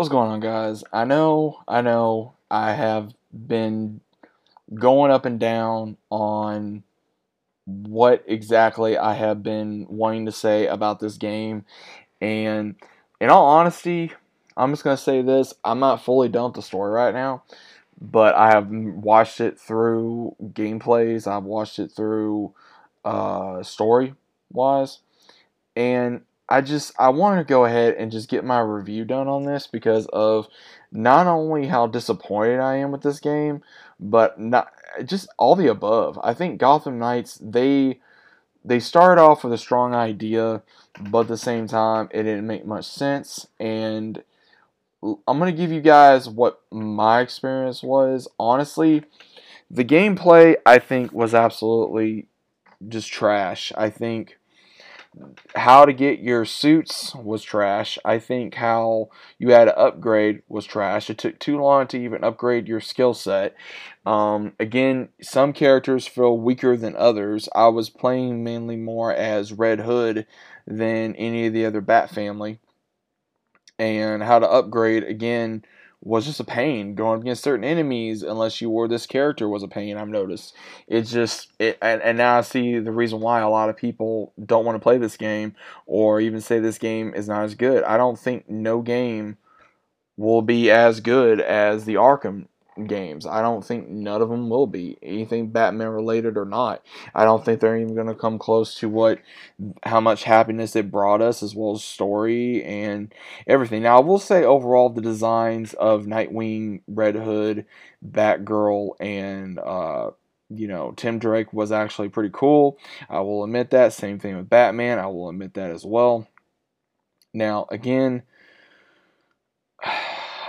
What's going on, guys? I know, I know, I have been going up and down on what exactly I have been wanting to say about this game. And in all honesty, I'm just going to say this I'm not fully done with the story right now, but I have watched it through gameplays, I've watched it through uh, story wise. And I just I want to go ahead and just get my review done on this because of not only how disappointed I am with this game, but not just all the above. I think Gotham Knights they they started off with a strong idea, but at the same time it didn't make much sense and I'm to give you guys what my experience was. Honestly, the gameplay I think was absolutely just trash. I think how to get your suits was trash. I think how you had to upgrade was trash. It took too long to even upgrade your skill set. Um, again, some characters feel weaker than others. I was playing mainly more as Red Hood than any of the other Bat family. And how to upgrade, again, was just a pain. Going against certain enemies, unless you wore this character, was a pain. I've noticed. It's just it, and, and now I see the reason why a lot of people don't want to play this game, or even say this game is not as good. I don't think no game will be as good as the Arkham games. I don't think none of them will be anything Batman related or not. I don't think they're even going to come close to what how much happiness it brought us as well as story and everything. Now, I will say overall the designs of Nightwing, Red Hood, Batgirl and uh you know, Tim Drake was actually pretty cool. I will admit that. Same thing with Batman. I will admit that as well. Now, again,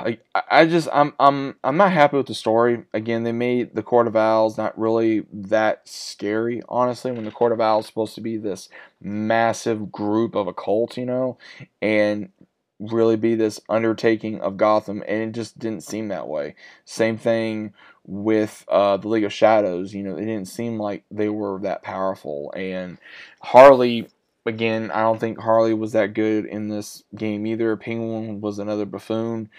I, I just I'm I'm I'm not happy with the story. Again, they made the Court of Owls not really that scary, honestly. When the Court of Owls supposed to be this massive group of a cult, you know, and really be this undertaking of Gotham, and it just didn't seem that way. Same thing with uh, the League of Shadows. You know, it didn't seem like they were that powerful, and Harley again, I don't think Harley was that good in this game either. Penguin was another buffoon,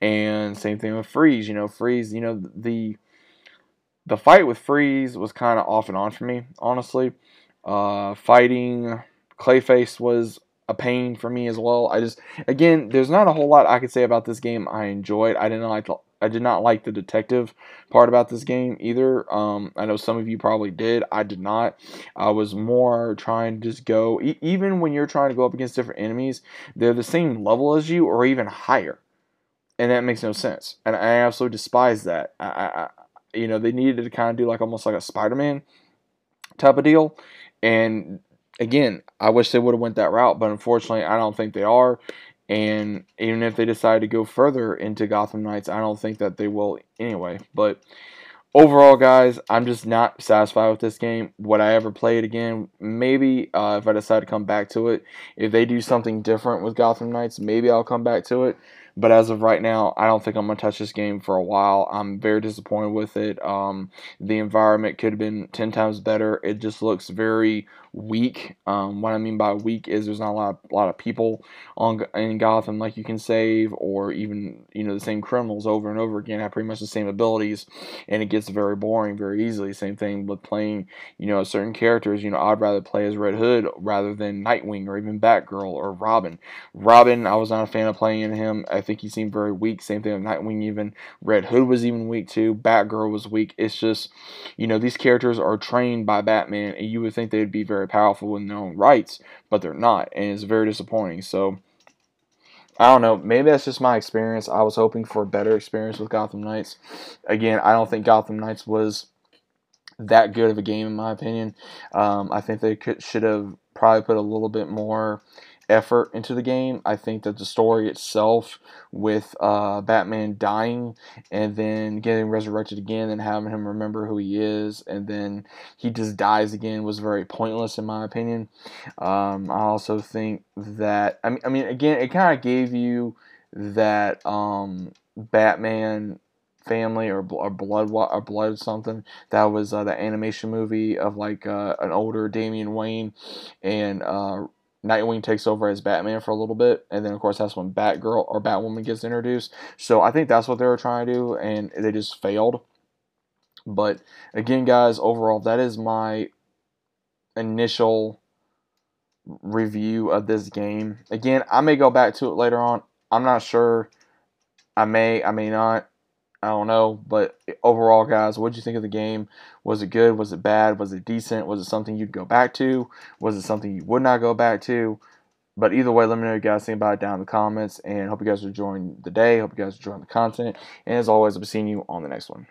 and same thing with Freeze. You know, Freeze. You know the the fight with Freeze was kind of off and on for me, honestly. Uh, fighting Clayface was a pain for me as well. I just again, there's not a whole lot I could say about this game. I enjoyed. I didn't like I did not like the detective part about this game either. Um, I know some of you probably did. I did not. I was more trying to just go, e- even when you're trying to go up against different enemies, they're the same level as you or even higher. And that makes no sense. And I absolutely despise that. I, I, you know, they needed to kind of do like almost like a Spider Man type of deal. And again, I wish they would have went that route, but unfortunately, I don't think they are. And even if they decide to go further into Gotham Knights, I don't think that they will anyway. But overall, guys, I'm just not satisfied with this game. Would I ever play it again? Maybe uh, if I decide to come back to it. If they do something different with Gotham Knights, maybe I'll come back to it. But as of right now, I don't think I'm going to touch this game for a while. I'm very disappointed with it. Um, the environment could have been 10 times better. It just looks very weak. Um, what I mean by weak is there's not a lot, a lot of people on in Gotham like you can save, or even you know the same criminals over and over again have pretty much the same abilities, and it gets very boring very easily. Same thing with playing you know certain characters. You know I'd rather play as Red Hood rather than Nightwing or even Batgirl or Robin. Robin, I was not a fan of playing him. I think he seemed very weak. Same thing with Nightwing. Even Red Hood was even weak too. Batgirl was weak. It's just you know these characters are trained by Batman, and you would think they'd be very very powerful in their own rights, but they're not, and it's very disappointing. So I don't know. Maybe that's just my experience. I was hoping for a better experience with Gotham Knights. Again, I don't think Gotham Knights was that good of a game in my opinion. Um, I think they could, should have probably put a little bit more effort into the game. I think that the story itself, with uh, Batman dying and then getting resurrected again and having him remember who he is, and then he just dies again, was very pointless in my opinion. Um, I also think that I mean, I mean, again, it kind of gave you that um, Batman family or, or blood or blood something that was uh, the animation movie of like uh, an older Damian Wayne and uh, Nightwing takes over as Batman for a little bit, and then of course that's when Batgirl or Batwoman gets introduced. So I think that's what they were trying to do, and they just failed. But again, guys, overall, that is my initial review of this game. Again, I may go back to it later on. I'm not sure. I may, I may not. I don't know. But overall, guys, what did you think of the game? Was it good? Was it bad? Was it decent? Was it something you'd go back to? Was it something you would not go back to? But either way, let me know you guys think about it down in the comments. And hope you guys are enjoying the day. Hope you guys are enjoying the content. And as always, I'll be seeing you on the next one.